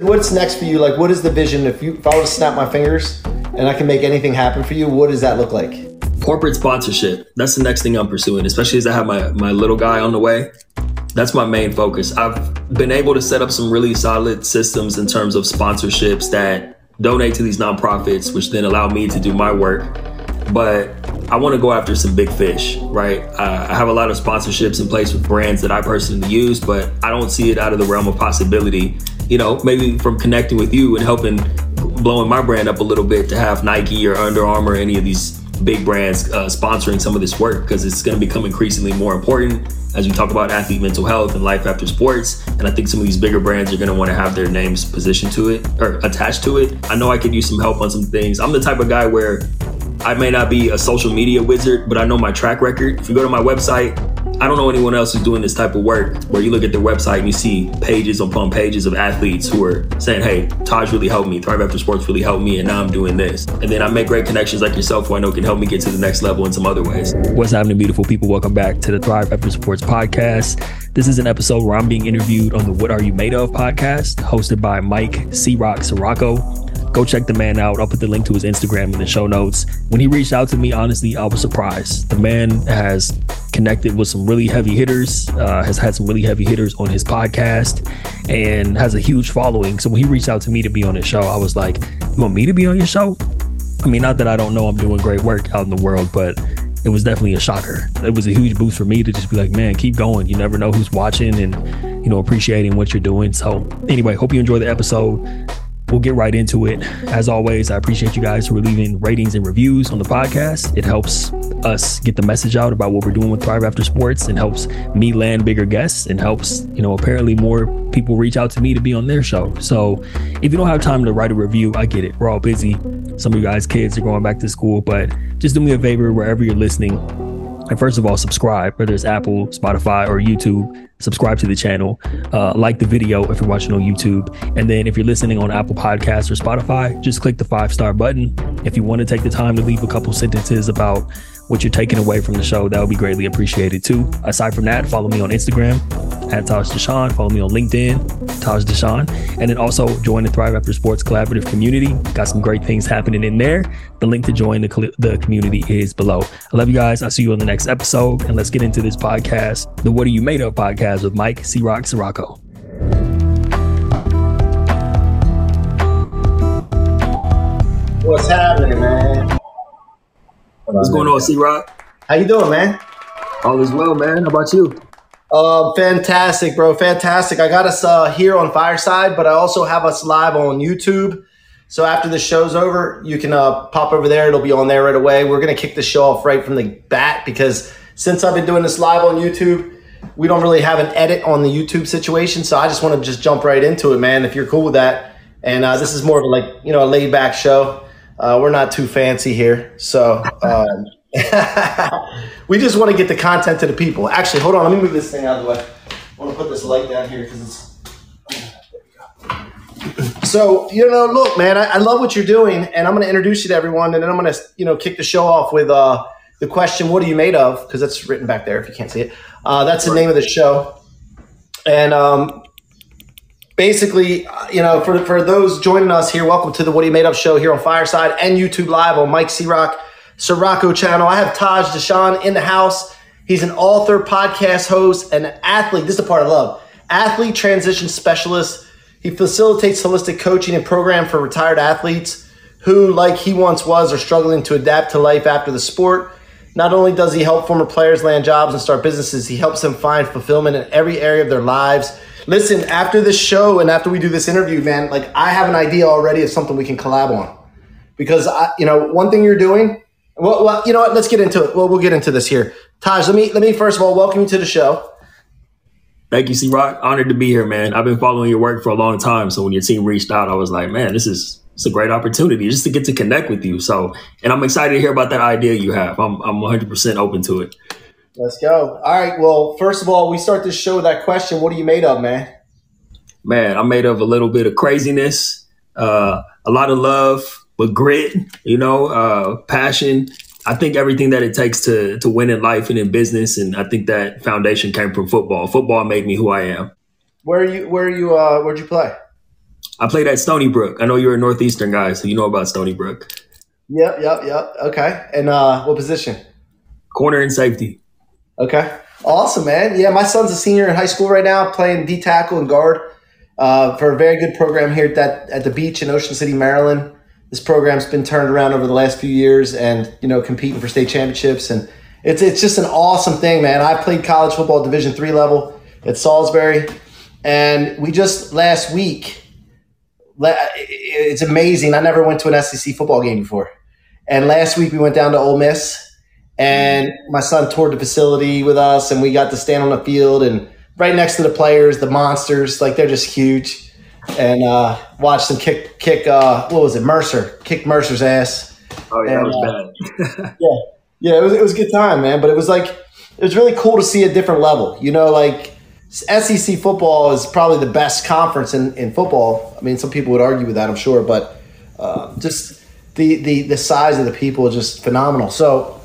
What's next for you? Like, what is the vision? If you, if I were to snap my fingers and I can make anything happen for you, what does that look like? Corporate sponsorship. That's the next thing I'm pursuing, especially as I have my, my little guy on the way. That's my main focus. I've been able to set up some really solid systems in terms of sponsorships that donate to these nonprofits, which then allow me to do my work. But I want to go after some big fish, right? Uh, I have a lot of sponsorships in place with brands that I personally use, but I don't see it out of the realm of possibility you know, maybe from connecting with you and helping blowing my brand up a little bit to have Nike or Under Armour, or any of these big brands uh, sponsoring some of this work because it's going to become increasingly more important as we talk about athlete mental health and life after sports. And I think some of these bigger brands are going to want to have their names positioned to it or attached to it. I know I could use some help on some things. I'm the type of guy where I may not be a social media wizard, but I know my track record. If you go to my website, I don't know anyone else who's doing this type of work where you look at their website and you see pages upon pages of athletes who are saying, Hey, Taj really helped me. Thrive After Sports really helped me. And now I'm doing this. And then I make great connections like yourself who I know can help me get to the next level in some other ways. What's happening, beautiful people? Welcome back to the Thrive After Sports podcast. This is an episode where I'm being interviewed on the What Are You Made Of podcast, hosted by Mike C Rock Ciorrocco. Go check the man out. I'll put the link to his Instagram in the show notes. When he reached out to me, honestly, I was surprised. The man has connected with some really heavy hitters, uh, has had some really heavy hitters on his podcast, and has a huge following. So when he reached out to me to be on his show, I was like, You want me to be on your show? I mean, not that I don't know I'm doing great work out in the world, but it was definitely a shocker. It was a huge boost for me to just be like, man, keep going. You never know who's watching and, you know, appreciating what you're doing. So, anyway, hope you enjoy the episode we'll get right into it. As always, I appreciate you guys for leaving ratings and reviews on the podcast. It helps us get the message out about what we're doing with Thrive After Sports and helps me land bigger guests and helps, you know, apparently more people reach out to me to be on their show. So if you don't have time to write a review, I get it. We're all busy. Some of you guys' kids are going back to school, but just do me a favor wherever you're listening and first of all, subscribe, whether it's Apple, Spotify, or YouTube. Subscribe to the channel. Uh, like the video if you're watching on YouTube. And then if you're listening on Apple Podcasts or Spotify, just click the five star button. If you want to take the time to leave a couple sentences about what you're taking away from the show, that would be greatly appreciated too. Aside from that, follow me on Instagram at Taj Dashaun. Follow me on LinkedIn, Taj Dashaun. And then also join the Thrive After Sports Collaborative community. Got some great things happening in there. The link to join the, the community is below. I love you guys. I'll see you on the next episode. And let's get into this podcast, the What Are You Made Of podcast with Mike C Rock Ciorrocco. What's happening, man? What's going on, C-Roc? How you doing, man? All is well, man. How about you? Uh, fantastic, bro. Fantastic. I got us uh, here on Fireside, but I also have us live on YouTube. So after the show's over, you can uh, pop over there. It'll be on there right away. We're going to kick the show off right from the bat because since I've been doing this live on YouTube, we don't really have an edit on the YouTube situation. So I just want to just jump right into it, man, if you're cool with that. And uh, this is more of like, you know, a laid back show. Uh, we're not too fancy here. So um, we just want to get the content to the people. Actually, hold on. Let me move this thing out of the way. I want to put this light down here because it's. So you know, look, man, I, I, love what you're doing, and I'm going to introduce you to everyone, and then I'm going to you know kick the show off with uh, the question, "What are you made of?" Because that's written back there if you can't see it. Uh, that's the name of the show, and um, basically, you know, for for those joining us here, welcome to the What Are You Made Of show here on Fireside and YouTube Live on Mike C-Roc Ciorrocco channel. I have Taj Dashaun in the house. He's an author, podcast host, and athlete. This is the part I love. Athlete transition specialist. He facilitates holistic coaching and program for retired athletes who, like he once was, are struggling to adapt to life after the sport. Not only does he help former players land jobs and start businesses, he helps them find fulfillment in every area of their lives. Listen, after this show and after we do this interview, man, like I have an idea already of something we can collab on. Because I, you know, one thing you're doing well, well, you know what? Let's get into it. Well, we'll get into this here. Taj, let me let me first of all welcome you to the show. Thank you, C-Roc. Honored to be here, man. I've been following your work for a long time. So when your team reached out, I was like, man, this is it's a great opportunity just to get to connect with you. So, and I'm excited to hear about that idea you have. I'm I'm 100% open to it. Let's go. All right. Well, first of all, we start this show with that question. What are you made of, man? Man, I'm made of a little bit of craziness, uh, a lot of love, but grit, you know, uh, passion. I think everything that it takes to to win in life and in business, and I think that foundation came from football. Football made me who I am. Where are you? Where are you? Uh, where'd you play? I played at Stony Brook. I know you're a Northeastern guy, so you know about Stony Brook. Yep, yep, yep. Okay. And uh, what position? Corner and safety. Okay. Awesome, man. Yeah, my son's a senior in high school right now, playing D tackle and guard uh, for a very good program here at that at the beach in Ocean City, Maryland. This program's been turned around over the last few years, and you know, competing for state championships, and it's it's just an awesome thing, man. I played college football Division three level at Salisbury, and we just last week. It's amazing. I never went to an SEC football game before, and last week we went down to Ole Miss and my son toured the facility with us, and we got to stand on the field and right next to the players, the monsters, like they're just huge, and uh, watched them kick kick. Uh, what was it? Mercer kick Mercer's ass. Oh yeah, and, was uh, bad. yeah, yeah, it was it was a good time, man. But it was like it was really cool to see a different level. You know, like SEC football is probably the best conference in, in football. I mean, some people would argue with that, I'm sure, but uh, just the, the the size of the people is just phenomenal. So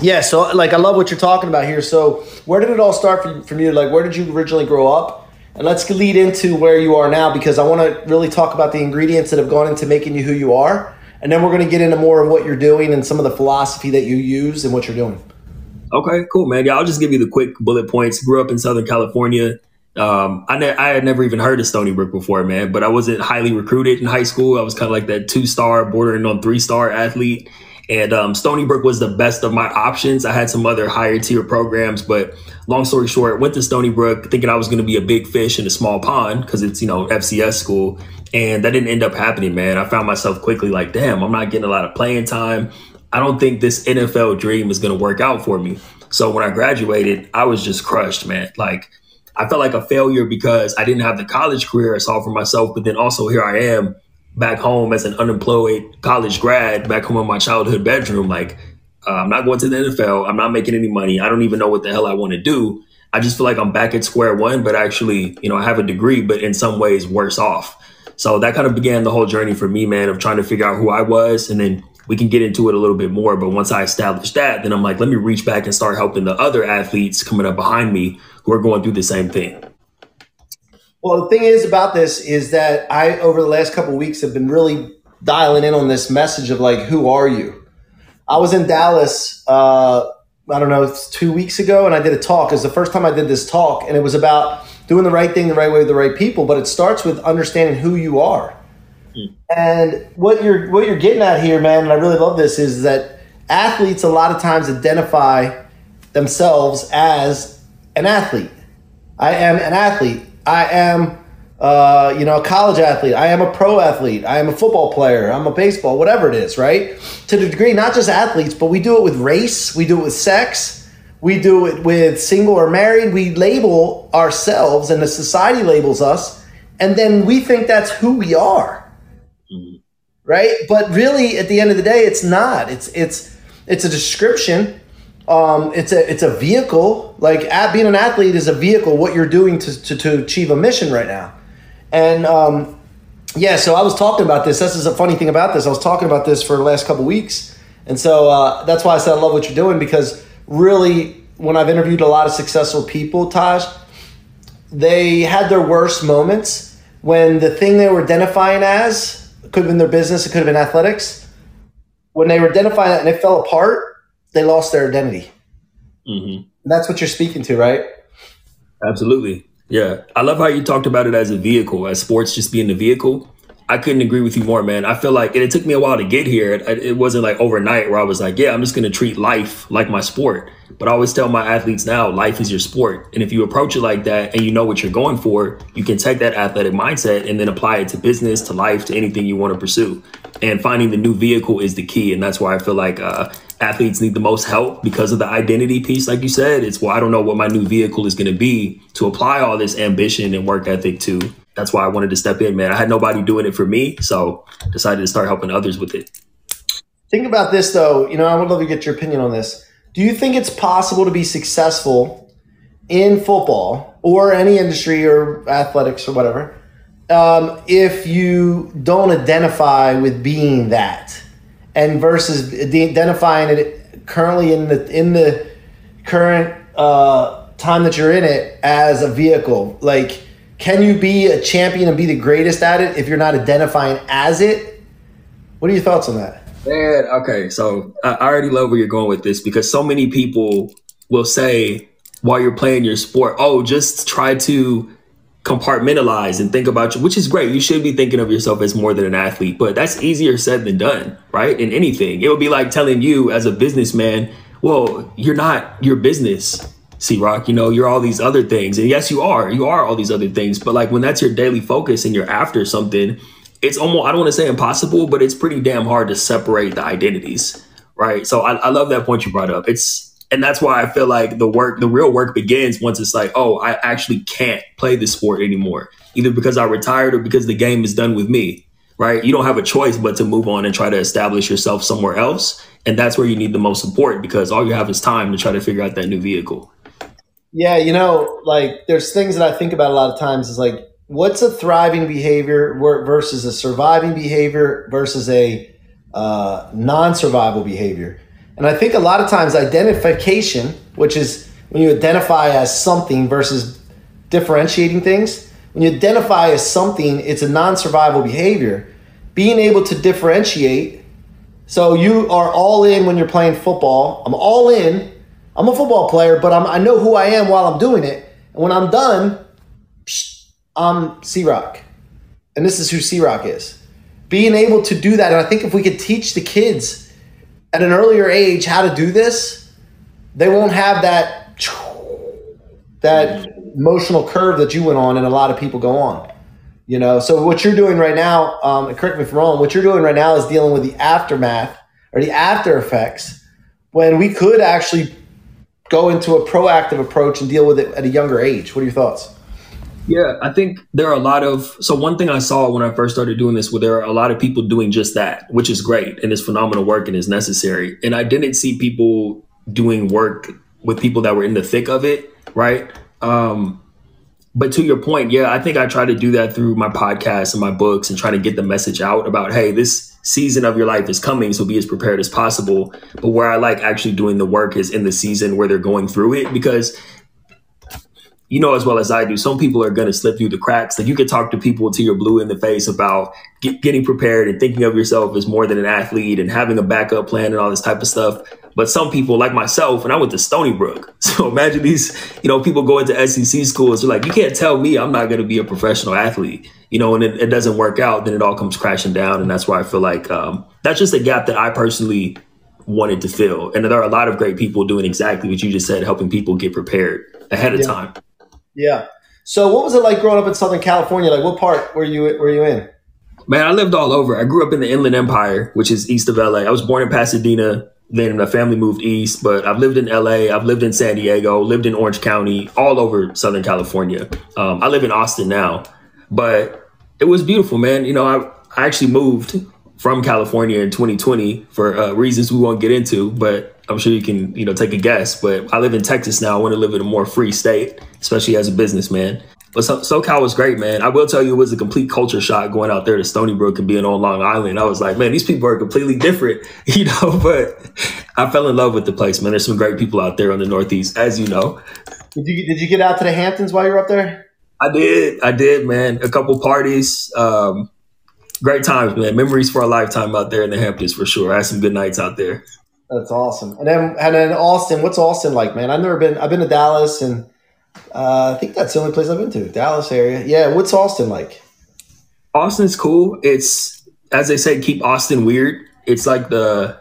yeah, so like I love what you're talking about here. So where did it all start from, from you? Like where did you originally grow up? And let's lead into where you are now because I want to really talk about the ingredients that have gone into making you who you are. And then we're going to get into more of what you're doing and some of the philosophy that you use and what you're doing. Okay, cool, man. Yeah, I'll just give you the quick bullet points. Grew up in Southern California. Um, I, ne- I had never even heard of Stony Brook before, man, but I wasn't highly recruited in high school. I was kind of like that two star, bordering on three star athlete. And um, Stony Brook was the best of my options. I had some other higher tier programs, but long story short, went to Stony Brook thinking I was going to be a big fish in a small pond because it's, you know, FCS school. And that didn't end up happening, man. I found myself quickly like, damn, I'm not getting a lot of playing time. I don't think this NFL dream is going to work out for me. So when I graduated, I was just crushed, man. Like, I felt like a failure because I didn't have the college career I saw for myself, but then also here I am back home as an unemployed college grad, back home in my childhood bedroom, like uh, I'm not going to the NFL. I'm not making any money. I don't even know what the hell I want to do. I just feel like I'm back at square one, but actually, you know, I have a degree, but in some ways worse off. So that kind of began the whole journey for me, man, of trying to figure out who I was. And then we can get into it a little bit more. But once I established that, then I'm like, let me reach back and start helping the other athletes coming up behind me who are going through the same thing. Well, the thing is about this is that I, over the last couple weeks, have been really dialing in on this message of like, who are you? I was in Dallas, uh, I don't know, two weeks ago, and I did a talk. It's the first time I did this talk, and it was about doing the right thing the right way with the right people. But it starts with understanding who you are. Mm. And what you're what you're getting at here, man, and I really love this, is that athletes a lot of times identify themselves as an athlete. I am an athlete. I am, uh, you know, a college athlete. I am a pro athlete. I am a football player. I'm a baseball, whatever it is, right? To the degree, not just athletes, but we do it with race. We do it with sex. We do it with single or married. We label ourselves, and the society labels us, and then we think that's who we are, mm-hmm. right? But really, at the end of the day, it's not. It's it's it's a description um, it's a it's a vehicle. Like at, being an athlete is a vehicle. What you're doing to, to, to achieve a mission right now, and um, yeah. So I was talking about this. This is a funny thing about this. I was talking about this for the last couple weeks, and so uh, that's why I said I love what you're doing because really, when I've interviewed a lot of successful people, Taj, they had their worst moments when the thing they were identifying as could have been their business. It could have been athletics. When they were identifying and it fell apart they lost their identity. Mm-hmm. That's what you're speaking to, right? Absolutely. Yeah. I love how you talked about it as a vehicle, as sports just being the vehicle. I couldn't agree with you more, man. I feel like it took me a while to get here. It, it wasn't like overnight where I was like, yeah, I'm just going to treat life like my sport. But I always tell my athletes now, life is your sport. And if you approach it like that and you know what you're going for, you can take that athletic mindset and then apply it to business, to life, to anything you want to pursue. And finding the new vehicle is the key. And that's why I feel like uh, athletes need the most help because of the identity piece, like you said. It's well, I don't know what my new vehicle is going to be to apply all this ambition and work ethic to. That's why I wanted to step in, man. I had nobody doing it for me, so decided to start helping others with it. Think about this, though. You know, I would love to get your opinion on this. Do you think it's possible to be successful in football or any industry or athletics or whatever um, if you don't identify with being that? And versus identifying it currently in the in the current uh, time that you're in it as a vehicle. Like can you be a champion and be the greatest at it if you're not identifying as it? What are your thoughts on that? Man, okay, so I already love where you're going with this because so many people will say while you're playing your sport, oh, just try to compartmentalize and think about you, which is great. You should be thinking of yourself as more than an athlete, but that's easier said than done, right? In anything, it would be like telling you as a businessman, well, you're not your business, C-Roc. You know, you're all these other things. And yes, you are. You are all these other things. But like when that's your daily focus and you're after something, it's almost, I don't want to say impossible, but it's pretty damn hard to separate the identities, right? So I, I love that point you brought up. It's, and that's why I feel like the work, the real work begins once it's like, oh, I actually can't play this sport anymore, either because I retired or because the game is done with me, right? You don't have a choice but to move on and try to establish yourself somewhere else. And that's where you need the most support because all you have is time to try to figure out that new vehicle. Yeah, you know, like there's things that I think about a lot of times is like, what's a thriving behavior versus a surviving behavior versus a uh, non survival behavior? And I think a lot of times identification, which is when you identify as something versus differentiating things, when you identify as something, it's a non survival behavior. Being able to differentiate, so you are all in when you're playing football. I'm all in. I'm a football player, but I'm, I know who I am while I'm doing it. And when I'm done, I'm C-Roc. And this is who C-Roc is. Being able to do that. And I think if we could teach the kids, at an earlier age how to do this, they won't have that that emotional curve that you went on, and a lot of people go on. You know, so what you're doing right now, um, correct me if I'm wrong, what you're doing right now is dealing with the aftermath or the after effects when we could actually go into a proactive approach and deal with it at a younger age. What are your thoughts? Yeah, I think there are a lot of so one thing I saw when I first started doing this, where there are a lot of people doing just that, which is great and is phenomenal work and is necessary. And I didn't see people doing work with people that were in the thick of it, right? Um, but to your point, yeah, I think I try to do that through my podcast and my books and try to get the message out about, hey, this season of your life is coming, so be as prepared as possible. But where I like actually doing the work is in the season where they're going through it because you know as well as I do, some people are going to slip through the cracks. Like you could talk to people till you're blue in the face about get, getting prepared and thinking of yourself as more than an athlete and having a backup plan and all this type of stuff. But some people, like myself, and I went to Stony Brook. So imagine these, you know, people going to SEC schools. They're like, you can't tell me I'm not going to be a professional athlete, you know, and it, it, doesn't work out. Then it all comes crashing down. And that's why I feel like um, that's just a gap that I personally wanted to fill. And there are a lot of great people doing exactly what you just said, helping people get prepared ahead of yeah. time. Yeah. So what was it like growing up in Southern California? Like what part were you were you in? Man, I lived all over. I grew up in the Inland Empire, which is east of LA. I was born in Pasadena. Then my family moved east, but I've lived in LA. I've lived in San Diego, lived in Orange County, all over Southern California. Um, I live in Austin now, but it was beautiful, man. You know, I, I actually moved from California in 2020 for uh, reasons we won't get into, but I'm sure you can, you know, take a guess, but I live in Texas now. I want to live in a more free state, especially as a businessman. But so- SoCal was great, man. I will tell you, it was a complete culture shock going out there to Stony Brook and being on Long Island. I was like, man, these people are completely different, you know. But I fell in love with the place, man. There's some great people out there on the Northeast, as you know. Did you did you get out to the Hamptons while you were up there? I did, I did, man. A couple parties, um, great times, man. Memories for a lifetime out there in the Hamptons for sure. I had some good nights out there. That's awesome. And then and then Austin, what's Austin like, man? I've never been. I've been to Dallas, and uh, I think that's the only place I've been to. Dallas area. Yeah. What's Austin like? Austin's cool. It's as they say, keep Austin weird. It's like the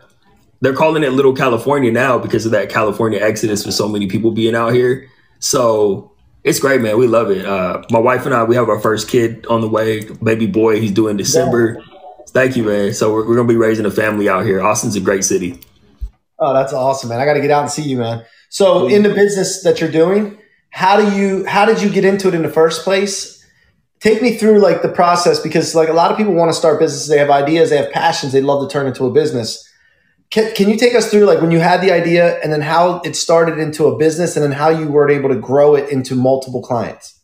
they're calling it Little California now because of that California exodus with so many people being out here. So it's great, man. We love it. Uh, my wife and I, we have our first kid on the way, baby boy. He's doing December. Yeah. Thank you, man. So we're, we're gonna be raising a family out here. Austin's a great city. Oh, that's awesome, man. I got to get out and see you, man. So in the business that you're doing, how do you how did you get into it in the first place? Take me through like the process because like a lot of people want to start businesses, they have ideas, they have passions, they'd love to turn into a business. Can, can you take us through like when you had the idea and then how it started into a business and then how you were able to grow it into multiple clients?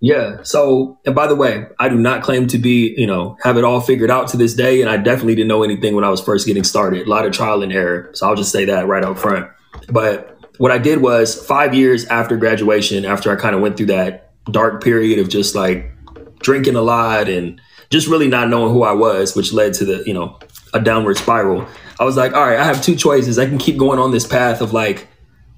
Yeah. So, and by the way, I do not claim to be, you know, have it all figured out to this day. And I definitely didn't know anything when I was first getting started. A lot of trial and error. So I'll just say that right up front. But what I did was five years after graduation, after I kind of went through that dark period of just like drinking a lot and just really not knowing who I was, which led to the, you know, a downward spiral. I was like, all right, I have two choices. I can keep going on this path of like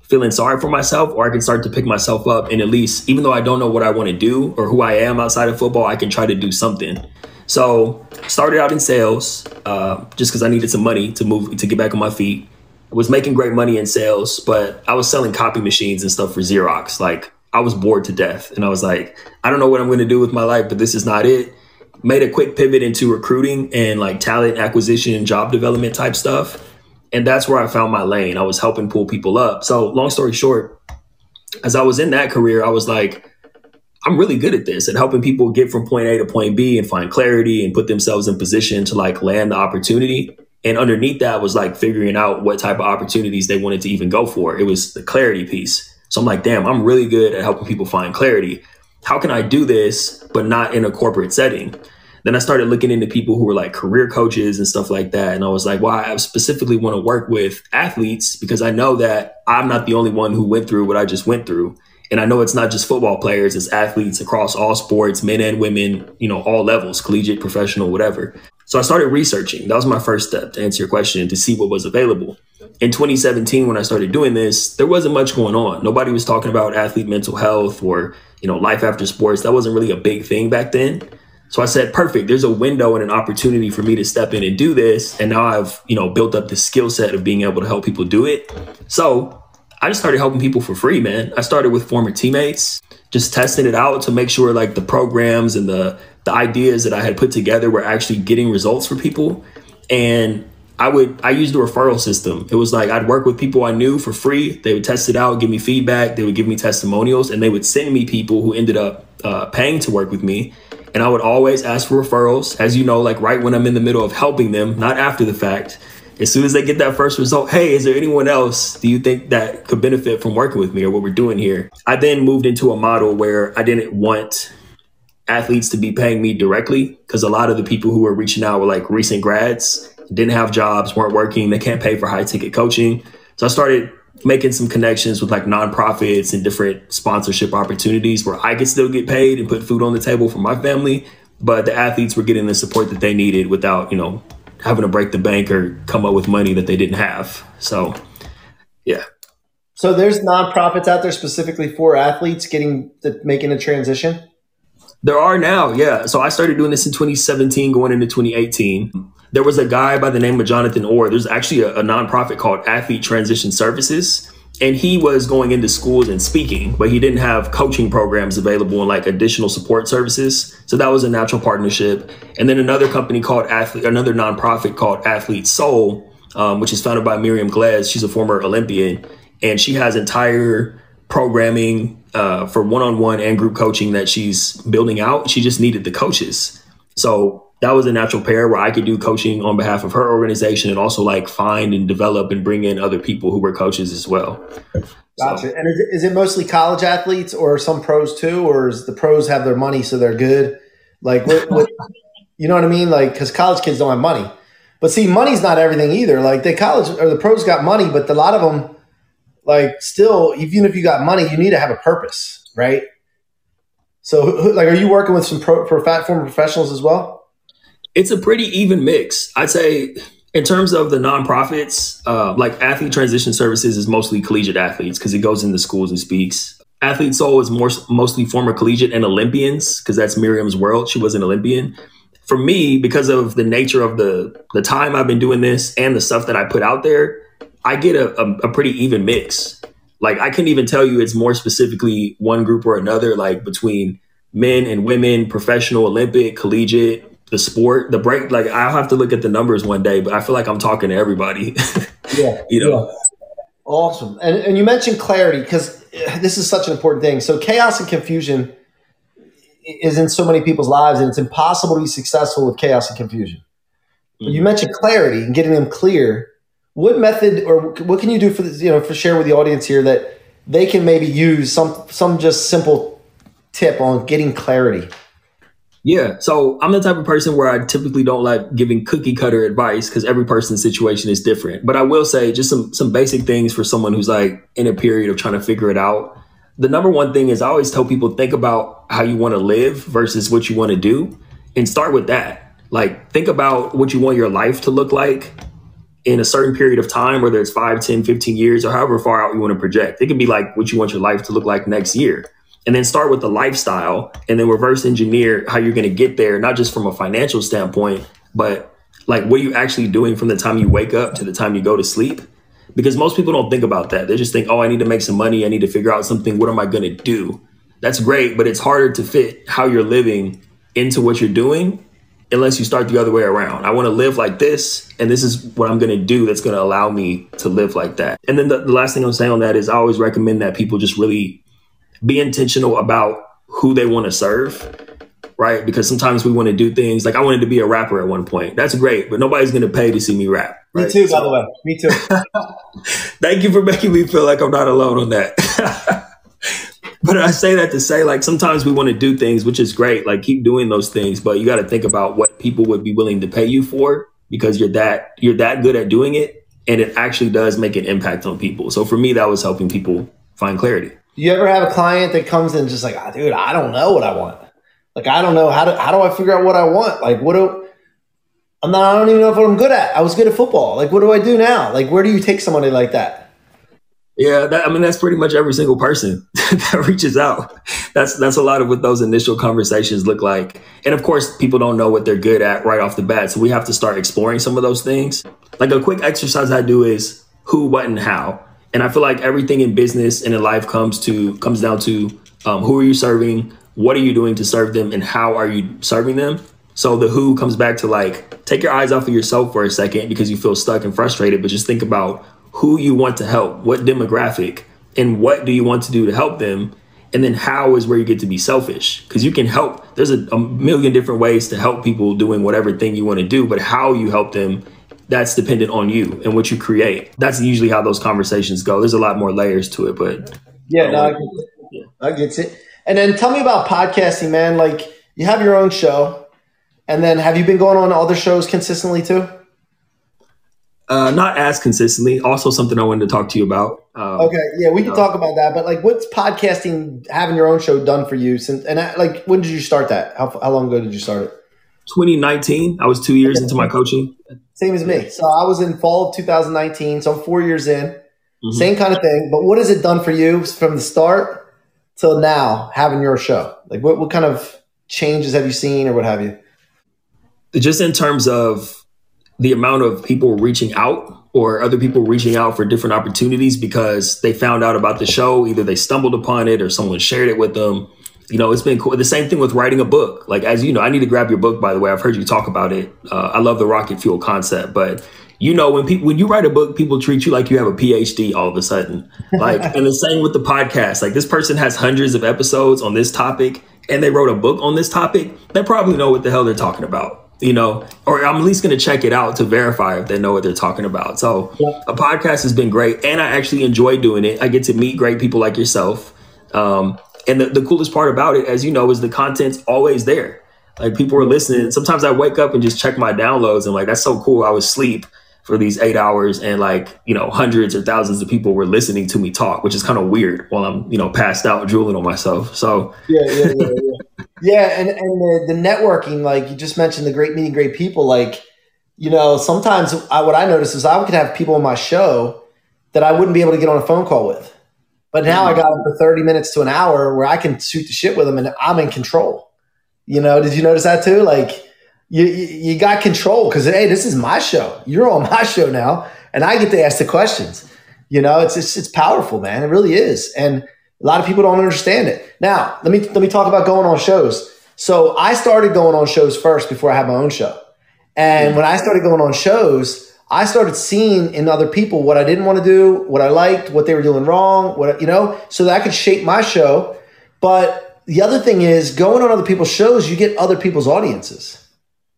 feeling sorry for myself, or I can start to pick myself up and at least, even though I don't know what I want to do or who I am outside of football, I can try to do something. So started out in sales, uh, just because I needed some money to move to get back on my feet. Was making great money in sales, but I was selling copy machines and stuff for Xerox. Like I was bored to death, and I was like, I don't know what I'm going to do with my life, but this is not it. Made a quick pivot into recruiting and like talent acquisition and job development type stuff, and that's where I found my lane. I was helping pull people up. So long story short, as I was in that career, I was like, I'm really good at this at helping people get from point A to point B and find clarity and put themselves in position to like land the opportunity. And underneath that was like figuring out what type of opportunities they wanted to even go for. It was the clarity piece. So I'm like, damn, I'm really good at helping people find clarity. How can I do this, but not in a corporate setting? Then I started looking into people who were like career coaches and stuff like that. And I was like, well, I specifically want to work with athletes because I know that I'm not the only one who went through what I just went through. And I know it's not just football players, it's athletes across all sports, men and women, you know, all levels, collegiate, professional, whatever. So I started researching. That was my first step to answer your question to see what was available. In 2017, when I started doing this, there wasn't much going on. Nobody was talking about athlete mental health or, you know, life after sports. That wasn't really a big thing back then. So I said, perfect. There's a window and an opportunity for me to step in and do this. And now I've, you know, built up the skill set of being able to help people do it. So I just started helping people for free, man. I started with former teammates, just testing it out to make sure like the programs and the the ideas that I had put together were actually getting results for people. And I would I used the referral system. It was like I'd work with people I knew for free. They would test it out, give me feedback. They would give me testimonials, and they would send me people who ended up uh, paying to work with me. And I would always ask for referrals, as you know, like right when I'm in the middle of helping them, not after the fact. As soon as they get that first result, hey, is there anyone else do you think that could benefit from working with me or what we're doing here? I then moved into a model where I didn't want athletes to be paying me directly because a lot of the people who were reaching out were like recent grads, didn't have jobs, weren't working, they can't pay for high ticket coaching. So I started making some connections with like nonprofits and different sponsorship opportunities where I could still get paid and put food on the table for my family, but the athletes were getting the support that they needed without, you know, having to break the bank or come up with money that they didn't have. So, yeah. So there's nonprofits out there specifically for athletes getting the, making a transition. There are now, yeah. So I started doing this in 2017, going into 2018. There was a guy by the name of Jonathan Orr. There's actually a, a nonprofit called Athlete Transition Services. And he was going into schools and speaking, but he didn't have coaching programs available and like additional support services. So that was a natural partnership. And then another company called Athlete, another nonprofit called Athlete Soul, um, which is founded by Miriam Glaze. She's a former Olympian, and she has entire programming uh, for one-on-one and group coaching that she's building out. She just needed the coaches. So that was a natural pair where I could do coaching on behalf of her organization and also like find and develop and bring in other people who were coaches as well. Gotcha. So, and is it, is it mostly college athletes or some pros too, or is the pros have their money so they're good? Like, what, what you know what I mean? Like, because college kids don't have money. But see, money's not everything either. Like, the college or the pros got money, but a lot of them, like, still, even if you got money, you need to have a purpose, right? So, like, are you working with some pro, fat former professionals as well? It's a pretty even mix. I'd say in terms of the nonprofits, uh, like Athlete Transition Services is mostly collegiate athletes because it goes into schools and speaks. Athlete Soul is more mostly former collegiate and Olympians because that's Miriam's world. She was an Olympian. For me, because of the nature of the the time I've been doing this and the stuff that I put out there, I get a, a, a pretty even mix. Like I couldn't even tell you it's more specifically one group or another, like between men and women, professional, Olympic, collegiate, the sport, the break. Like I'll have to look at the numbers one day, but I feel like I'm talking to everybody. yeah, you know. Yeah. Awesome, and and you mentioned clarity because this is such an important thing. So chaos and confusion is in so many people's lives, and it's impossible to be successful with chaos and confusion. Mm-hmm. You mentioned clarity and getting them clear. What method or what can you do for this, you know for share with the audience here that they can maybe use some some just simple tip on getting clarity? Yeah. So I'm the type of person where I typically don't like giving cookie cutter advice because every person's situation is different. But I will say just some some basic things for someone who's like in a period of trying to figure it out. the number one thing is I always tell people think about how you want to live versus what you want to do and start with that. Like think about what you want your life to look like in a certain period of time, whether it's 5, 10, 15 years, or however far out you want to project. It could be like what you want your life to look like next year. And then start with the lifestyle and then reverse engineer how you're going to get there, not just from a financial standpoint, but like what are you actually doing from the time you wake up to the time you go to sleep? Because most people don't think about that. They just think, oh, I need to make some money. I need to figure out something. What am I going to do? That's great, but it's harder to fit how you're living into what you're doing unless you start the other way around. I want to live like this, and this is what I'm going to do that's going to allow me to live like that. And then the, the last thing I'm saying on that is I always recommend that people just really be intentional about who they want to serve, right? Because sometimes we want to do things like I wanted to be a rapper at one point. That's great, but nobody's going to pay to see me rap. Right? Me too, so, by the way. Me too. thank you for making me feel like I'm not alone on that. but I say that to say, like, sometimes we want to do things, which is great. Like, keep doing those things, but you got to think about what people would be willing to pay you for because you're that you're that good at doing it, and it actually does make an impact on people. So for me, that was helping people find clarity. You ever have a client that comes in just like, oh, dude, I don't know what I want. Like, I don't know how do how do I figure out what I want? Like, what do I'm not, I don't even know what I'm good at. I was good at football. Like, what do I do now? Like, where do you take somebody like that? Yeah, that, I mean that's pretty much every single person that reaches out. That's that's a lot of what those initial conversations look like. And of course, people don't know what they're good at right off the bat, so we have to start exploring some of those things. Like a quick exercise I do is who, what, and how. And I feel like everything in business and in life comes to comes down to um, who are you serving, what are you doing to serve them, and how are you serving them. So the who comes back to like take your eyes off of yourself for a second because you feel stuck and frustrated, but just think about who you want to help, what demographic, and what do you want to do to help them. And then how is where you get to be selfish because you can help. There's a, a, million different ways to help people doing whatever thing you want to do, but how you help them, that's dependent on you and what you create. That's usually how those conversations go. There's a lot more layers to it, but yeah, no, I get it. Yeah. I get it. And then tell me about podcasting, man. Like you have your own show, and then have you been going on other shows consistently too? Uh, not as consistently. Also, something I wanted to talk to you about. Um, okay, yeah, we can uh, talk about that. But like, what's podcasting having your own show done for you? Since and I, like, when did you start that? How, how long ago did you start it? 2019. I was two years into my coaching. Same as me. So I was in fall of 2019. So I'm four years in. Mm-hmm. Same kind of thing. But what has it done for you from the start till now having your show? Like, what what kind of changes have you seen, or what have you? Just in terms of the amount of people reaching out or other people reaching out for different opportunities because they found out about the show. Either they stumbled upon it or someone shared it with them. You know, it's been cool. The same thing with writing a book. Like, as you know, I need to grab your book, by the way. I've heard you talk about it. Uh, I love the rocket fuel concept, but you know, when people, when you write a book, people treat you like you have a PhD all of a sudden. Like, and the same with the podcast. Like, this person has hundreds of episodes on this topic and they wrote a book on this topic. They probably know what the hell they're talking about you know, or I'm at least going to check it out to verify if they know what they're talking about. So yeah. a podcast has been great, and I actually enjoy doing it. I get to meet great people like yourself. Um, and the, the coolest part about it, as you know, is the content's always there. Like people are listening. Sometimes I wake up and just check my downloads, and like that's so cool. I was asleep for these eight hours, and like you know, hundreds or thousands of people were listening to me talk, which is kind of weird while I'm you know passed out drooling on myself. So yeah, yeah, yeah. Yeah and and the, the networking, like you just mentioned, the great meeting great people. Like, you know, sometimes I, what I notice is I could have people on my show that I wouldn't be able to get on a phone call with, but now I mm-hmm. got them for thirty minutes to an hour where I can shoot the shit with them, and I'm in control. You know, did you notice that too? Like, you you got control because hey, this is my show. You're on my show now, and I get to ask the questions. You know, it's it's, it's powerful, man. It really is, and a lot of people don't understand it. Now, let me let me talk about going on shows. So I started going on shows first before I had my own show. And when I started going on shows, I started seeing in other people what I didn't want to do, what I liked, what they were doing wrong, what you know, so that I could shape my show. But the other thing is going on other people's shows, you get other people's audiences.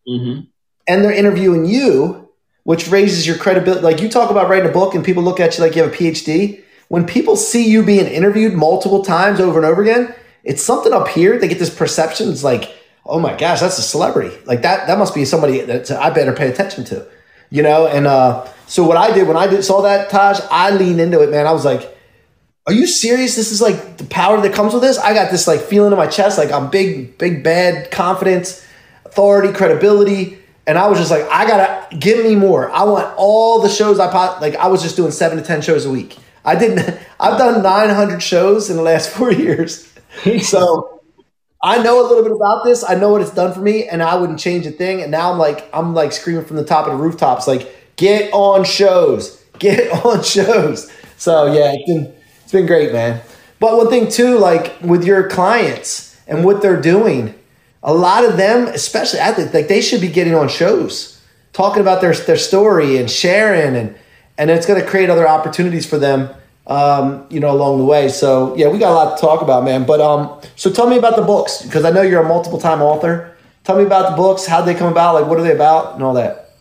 Mm-hmm. And they're interviewing you, which raises your credibility. Like you talk about writing a book and people look at you like you have a PhD when people see you being interviewed multiple times over and over again, it's something up here. They get this perception. It's like, oh my gosh, that's a celebrity. Like that, that must be somebody that I better pay attention to, you know? And uh, so what I did when I did, saw that Taj, I leaned into it, man. I was like, are you serious? This is like the power that comes with this. I got this like feeling in my chest, like I'm big, big, bad confidence, authority, credibility. And I was just like, I gotta give me more. I want all the shows I pot. Like I was just doing seven to ten shows a week. I didn't. I've done 900 shows in the last four years. So I know a little bit about this. I know what it's done for me, and I wouldn't change a thing. And now I'm like, I'm like screaming from the top of the rooftops, like, get on shows, get on shows. So yeah, it's been it's been great, man. But one thing too, like with your clients and what they're doing, a lot of them, especially athletes, like they should be getting on shows, talking about their their story and sharing, and and it's going to create other opportunities for them, um, you know, along the way. So yeah, we got a lot to talk about, man. But um, so tell me about the books because I know you're a multiple time author. Tell me about the books, how they come about, like what are they about, and all that.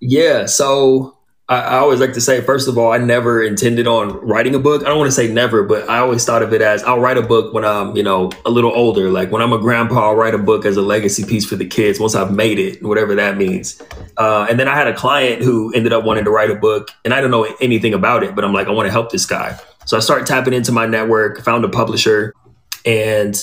Yeah, so I, I, always like to say, first of all, I never intended on writing a book. I don't want to say never, but I always thought of it as I'll write a book when I'm, you know, a little older. Like when I'm a grandpa, I'll write a book as a legacy piece for the kids once I've made it, whatever that means. Uh, and then I had a client who ended up wanting to write a book, and I don't know anything about it, but I'm like, I want to help this guy. So I started tapping into my network, found a publisher, and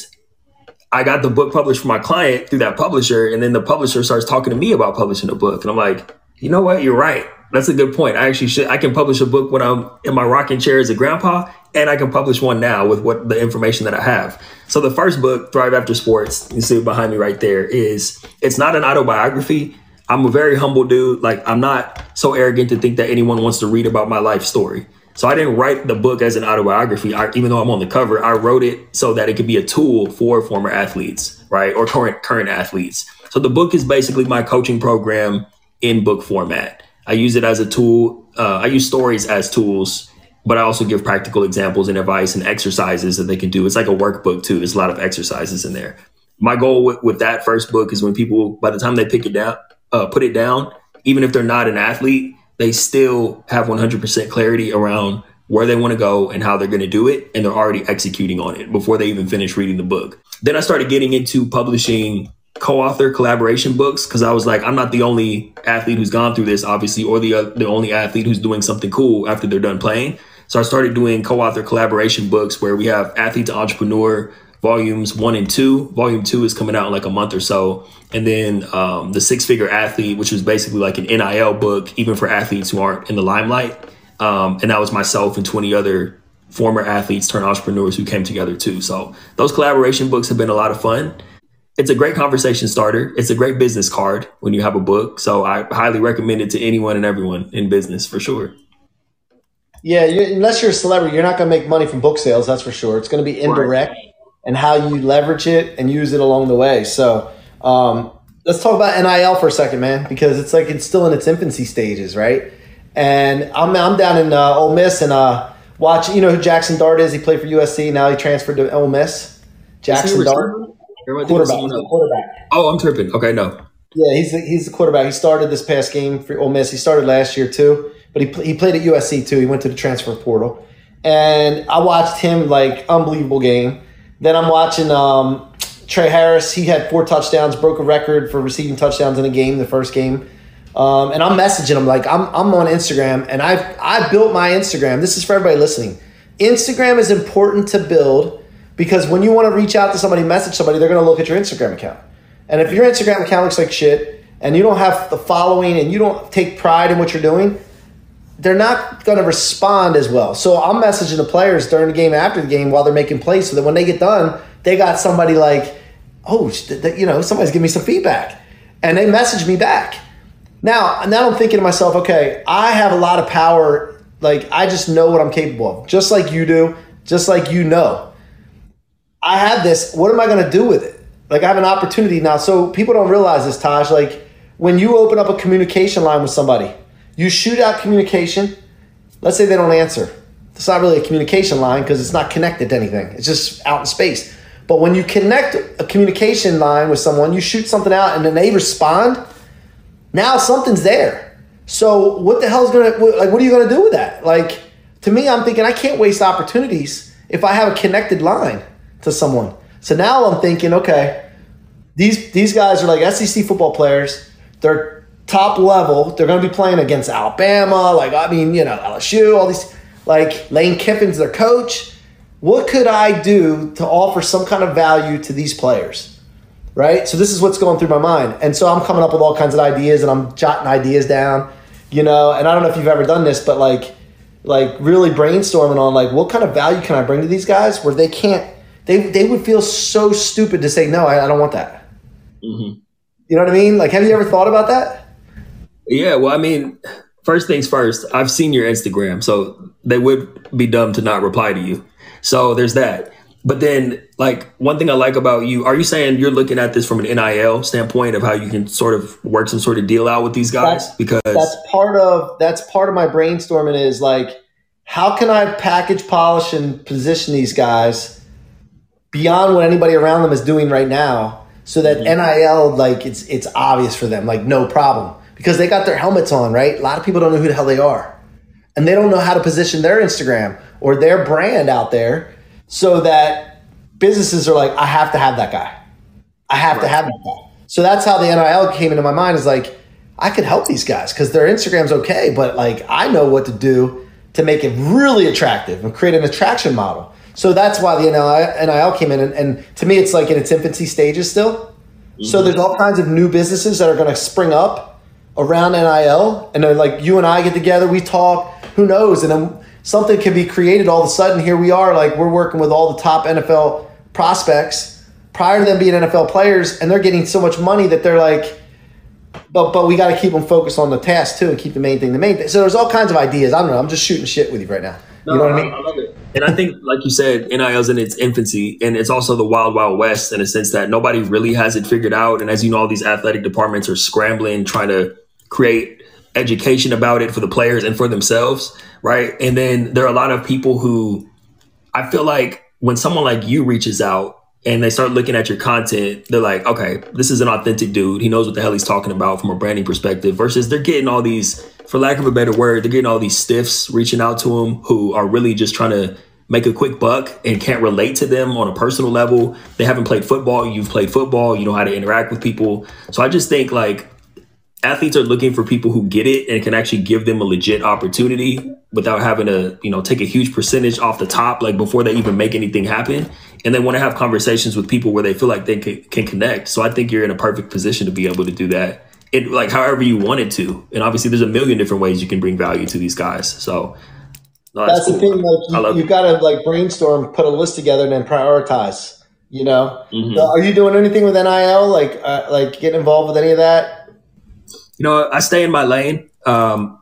I got the book published for my client through that publisher. And then the publisher starts talking to me about publishing a book. And I'm like, you know what? You're right that's a good point. I actually should. I can publish a book when I'm in my rocking chair as a grandpa, and I can publish one now with what the information that I have. So the first book, Thrive After Sports, you see behind me right there, is it's not an autobiography. I'm a very humble dude. Like I'm not so arrogant to think that anyone wants to read about my life story. So I didn't write the book as an autobiography. I, even though I'm on the cover, I wrote it so that it could be a tool for former athletes, right, or current current athletes. So the book is basically my coaching program in book format. I use it as a tool. Uh, I use stories as tools, but I also give practical examples and advice and exercises that they can do. It's like a workbook too. There's a lot of exercises in there. My goal with, with that first book is when people, by the time they pick it down, uh, put it down, even if they're not an athlete, they still have 100% clarity around where they want to go and how they're going to do it. And they're already executing on it before they even finish reading the book. Then I started getting into publishing co-author collaboration books because I was like, I'm not the only athlete who's gone through this, obviously, or the uh, the only athlete who's doing something cool after they're done playing. So I started doing co-author collaboration books where we have athlete to entrepreneur volumes one and two. Volume two is coming out in like a month or so, and then um, the six figure athlete, which was basically like an NIL book, even for athletes who aren't in the limelight. Um, and that was myself and 20 other former athletes turned entrepreneurs who came together too. So those collaboration books have been a lot of fun it's a great conversation starter. It's a great business card when you have a book. So I highly recommend it to anyone and everyone in business for sure. Yeah, you, unless you're a celebrity, you're not going to make money from book sales. That's for sure. It's going to be indirect right. and how you leverage it and use it along the way. So um, let's talk about NIL for a second, man, because it's like it's still in its infancy stages, right? And I'm I'm down in uh, Ole Miss and uh, watch. You know who Jackson Dart is? He played for USC. Now he transferred to Ole Miss. Jackson Dart quarterback. quarterback. Oh, I'm tripping. Okay, no. Yeah, he's the, he's the quarterback. He started this past game for Ole Miss. He started last year too, but he he played at USC too. He went to the transfer portal, and I watched him like unbelievable game. Then I'm watching um, Tre Harris. He had four touchdowns, broke a record for receiving touchdowns in a game, the first game. Um, and I'm messaging him like I'm I'm on Instagram, and I've I built my Instagram. This is for everybody listening. Instagram is important to build because when you want to reach out to somebody, message somebody, they're going to look at your Instagram account. And if your Instagram account looks like shit and you don't have the following and you don't take pride in what you're doing, they're not going to respond as well. So I'm messaging the players during the game, after the game, while they're making plays, so that when they get done, they got somebody like, oh, you know, somebody's giving me some feedback, and they message me back. Now, now I'm thinking to myself, okay, I have a lot of power. Like I just know what I'm capable of, just like you do, just like you know. I have this. What am I going to do with it? Like I have an opportunity now. So people don't realize this, Taj. Like when you open up a communication line with somebody, you shoot out communication. Let's say they don't answer. It's not really a communication line because it's not connected to anything. It's just out in space. But when you connect a communication line with someone, you shoot something out and then they respond. Now something's there. So what the hell's gonna like? What are you gonna do with that? Like to me, I'm thinking I can't waste opportunities if I have a connected line to someone. So now I'm thinking, okay, these these guys are like SEC football players. They're top level. They're going to be playing against Alabama. Like I mean, you know, LSU. All these like Lane Kiffin's their coach. what could I do to offer some kind of value to these players? Right? So this is what's going through my mind. And so I'm coming up with all kinds of ideas and I'm jotting ideas down, you know, and I don't know if you've ever done this, but like like really brainstorming on like what kind of value can I bring to these guys where they can't they they would feel so stupid to say no, I, I don't want that. Mm-hmm. You know what I mean? Like, have you ever thought about that? Yeah. Well, I mean, first things first. I've seen your Instagram, so they would be dumb to not reply to you. So there's that. But then, like, one thing I like about you, are you saying you're looking at this from an NIL standpoint of how you can sort of work some sort of deal out with these guys? That's, because that's part of that's part of my brainstorming is like, how can I package, polish, and position these guys beyond what anybody around them is doing right now, so that mm-hmm. NIL like it's it's obvious for them, like no problem because they got their helmets on, right? A lot of people don't know who the hell they are, and they don't know how to position their Instagram or their brand out there so that businesses are like, I have to have that guy. I have right. to have that guy. So that's how the NIL came into my mind is like, I could help these guys because their Instagram's okay, but like I know what to do to make it really attractive and create an attraction model. So that's why the NIL came in. And, and to me, it's like in its infancy stages still. Mm-hmm. So there's all kinds of new businesses that are going to spring up around NIL. And they're like, you and I get together, we talk, who knows? And then something can be created all of a sudden. Here we are, like we're working with all the top NFL prospects prior to them being NFL players, and they're getting so much money that they're like, but but we got to keep them focused on the task too, and keep the main thing the main thing. So there's all kinds of ideas. I don't know. I'm just shooting shit with you right now. No, you know what I mean? I love it. And I think, like you said, NIL's in its infancy, and it's also the wild, wild west in a sense that nobody really has it figured out. And as you know, all these athletic departments are scrambling, trying to create education about it for the players and for themselves right? And then there are a lot of people who I feel like when someone like you reaches out and they start looking at your content, they're like, okay, this is an authentic dude. He knows what the hell he's talking about from a branding perspective. Versus they're getting all these, for lack of a better word, they're getting all these stiffs reaching out to them who are really just trying to make a quick buck and can't relate to them on a personal level. They haven't played football. You've played football. You know how to interact with people. So I just think like athletes are looking for people who get it and can actually give them a legit opportunity without having to, you know, take a huge percentage off the top, like before they even make anything happen. And they want to have conversations with people where they feel like they can, can connect. So I think you're in a perfect position to be able to do that. It like however you want it to. And obviously there's a million different ways you can bring value to these guys. So no, that's, that's cool. the thing. Like you, you got to like brainstorm, put a list together, and then prioritize. You know, mm-hmm. so are you doing anything with NIL? Like, uh, like getting involved with any of that? You know, I stay in my lane. Um,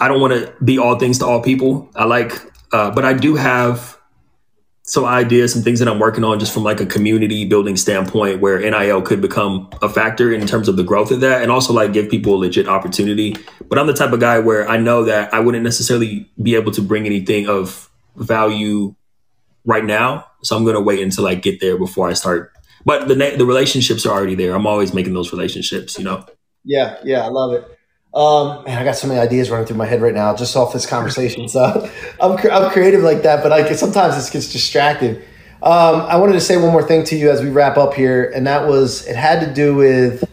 I don't want to be all things to all people. I like, uh, but I do have some ideas, some things that I'm working on just from like a community building standpoint where NIL could become a factor in terms of the growth of that and also like give people a legit opportunity. But I'm the type of guy where I know that I wouldn't necessarily be able to bring anything of value right now. So I'm going to wait until I get there before I start. But the, the relationships are already there. I'm always making those relationships, you know? Yeah, yeah, I love it. Um, man, I got so many ideas running through my head right now just off this conversation. So I'm, I'm creative like that, but like sometimes this gets distracted. Um, I wanted to say one more thing to you as we wrap up here, and that was it had to do with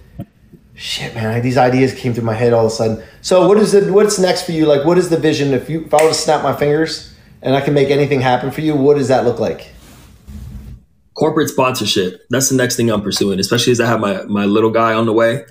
shit, man. these ideas came through my head all of a sudden. So what is it? What's next for you? Like, what is the vision? If you if I were to snap my fingers and I can make anything happen for you, what does that look like? Corporate sponsorship. That's the next thing I'm pursuing, especially as I have my my little guy on the way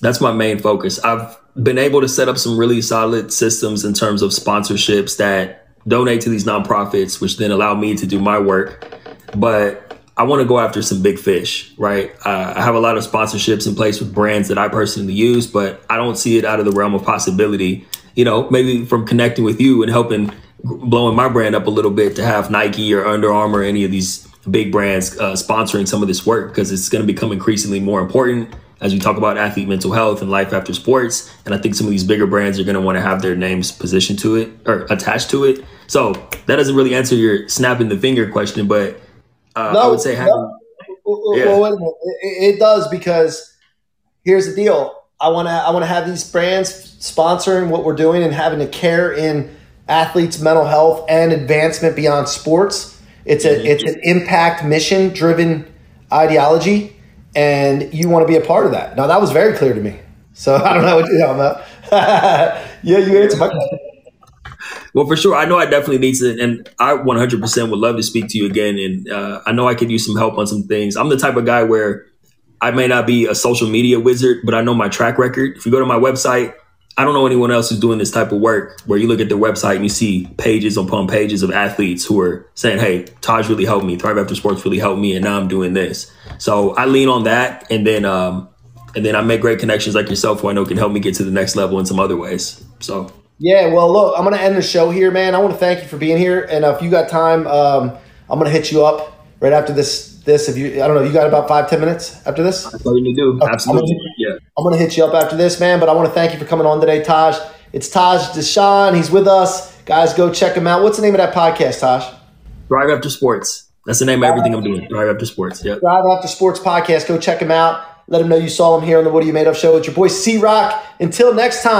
that's my main focus. I've been able to set up some really solid systems in terms of sponsorships that donate to these nonprofits, which then allow me to do my work. But I want to go after some big fish, right? Uh, I have a lot of sponsorships in place with brands that I personally use, but I don't see it out of the realm of possibility. You know, maybe from connecting with you and helping blowing my brand up a little bit to have Nike or Under Armour, or any of these big brands uh, sponsoring some of this work because it's going to become increasingly more important as we talk about athlete mental health and life after sports. And I think some of these bigger brands are going to want to have their names positioned to it or attached to it. So that doesn't really answer your snapping the finger question, but uh, no, I would say having. No. Yeah. Well, wait a minute. It, it does because here's the deal. I want to I want to have these brands sponsoring what we're doing and having a care in athletes' mental health and advancement beyond sports. It's a mm-hmm. it's an impact mission driven ideology and you want to be a part of that. Now that was very clear to me. So I don't know what you're talking about. yeah, you answered my question. Well, for sure. I know I definitely need to, and I 100% would love to speak to you again. And uh, I know I could use some help on some things. I'm the type of guy where I may not be a social media wizard, but I know my track record. If you go to my website, I don't know anyone else who's doing this type of work where you look at their website and you see pages upon pages of athletes who are saying, Hey, Taj really helped me. Thrive After Sports really helped me. And now I'm doing this. So I lean on that. And then, um, and then I make great connections like yourself who I know can help me get to the next level in some other ways. So yeah, well, look, I'm going to end the show here, man. I want to thank you for being here. And uh, if you got time, um, I'm going to hit you up right after this. This, if you, I don't know, you got about five, ten minutes after this. That's all you do. Okay. Absolutely. I'm gonna, yeah. I'm going to hit you up after this, man. But I want to thank you for coming on today, Taj. It's Taj Dashaun. He's with us, guys. Go check him out. What's the name of that podcast, Taj? Thrive After Sports. That's the name of everything I'm doing. Thrive After Sports. Yeah. Thrive After Sports podcast. Go check him out. Let him know you saw him here on the What Are You Made Of show. It's your boy C-Roc. Until next time.